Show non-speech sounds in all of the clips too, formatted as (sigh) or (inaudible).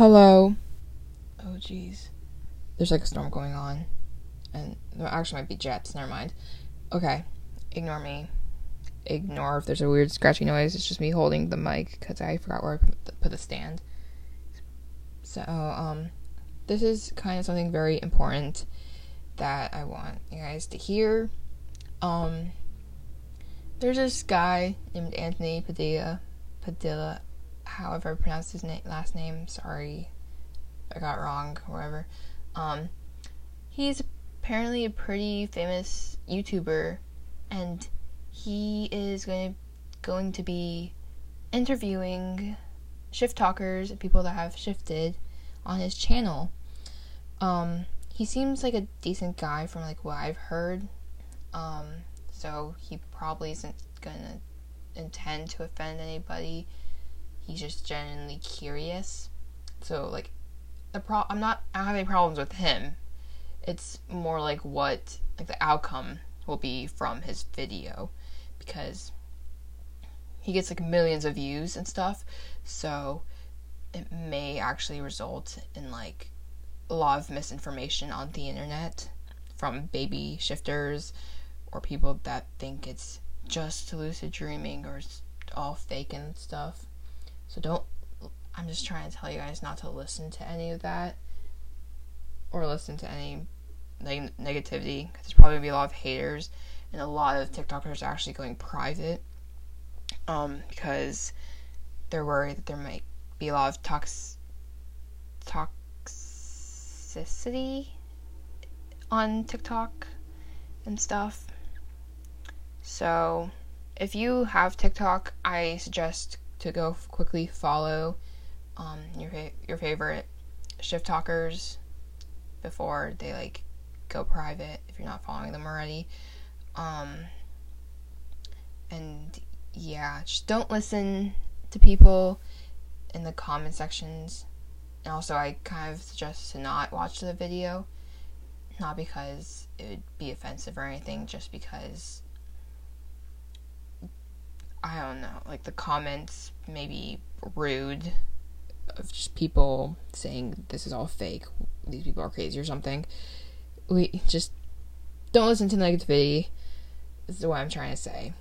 Hello. Oh, jeez. There's like a storm going on. And there actually might be jets. Never mind. Okay. Ignore me. Ignore if there's a weird scratchy noise. It's just me holding the mic because I forgot where I put the, put the stand. So, um, this is kind of something very important that I want you guys to hear. Um, there's this guy named Anthony Padilla. Padilla however I pronounce his na- last name. Sorry, I got wrong. Whatever. Um, he's apparently a pretty famous YouTuber, and he is going to going to be interviewing shift talkers and people that have shifted on his channel. Um, he seems like a decent guy from like what I've heard. Um, so he probably isn't gonna intend to offend anybody he's just genuinely curious. So like the pro I'm not any problems with him. It's more like what like the outcome will be from his video because he gets like millions of views and stuff. So it may actually result in like a lot of misinformation on the internet from baby shifters or people that think it's just lucid dreaming or it's all fake and stuff. So don't. I'm just trying to tell you guys not to listen to any of that or listen to any neg- negativity because there's probably gonna be a lot of haters and a lot of TikTokers are actually going private um, because they're worried that there might be a lot of tox toxicity on TikTok and stuff. So, if you have TikTok, I suggest to go quickly follow um, your your favorite shift talkers before they like go private if you're not following them already. Um, and yeah, just don't listen to people in the comment sections. And also, I kind of suggest to not watch the video, not because it would be offensive or anything, just because I don't know, like the comments maybe rude of just people saying this is all fake, these people are crazy or something. We just don't listen to negativity. This is what I'm trying to say.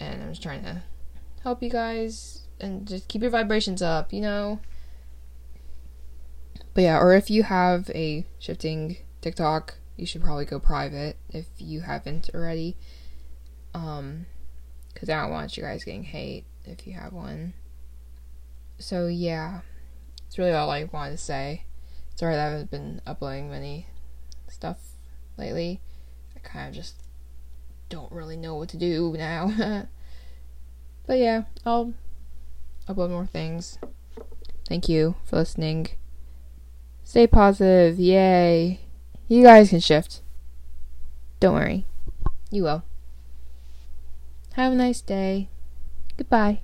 And I'm just trying to help you guys and just keep your vibrations up, you know? But yeah, or if you have a shifting TikTok, you should probably go private if you haven't already. Um, because I don't want you guys getting hate if you have one. So yeah, it's really all I wanted to say. Sorry that I haven't been uploading many stuff lately. I kind of just don't really know what to do now. (laughs) but yeah, I'll upload more things. Thank you for listening. Stay positive. Yay. You guys can shift. Don't worry. You will. Have a nice day. Goodbye.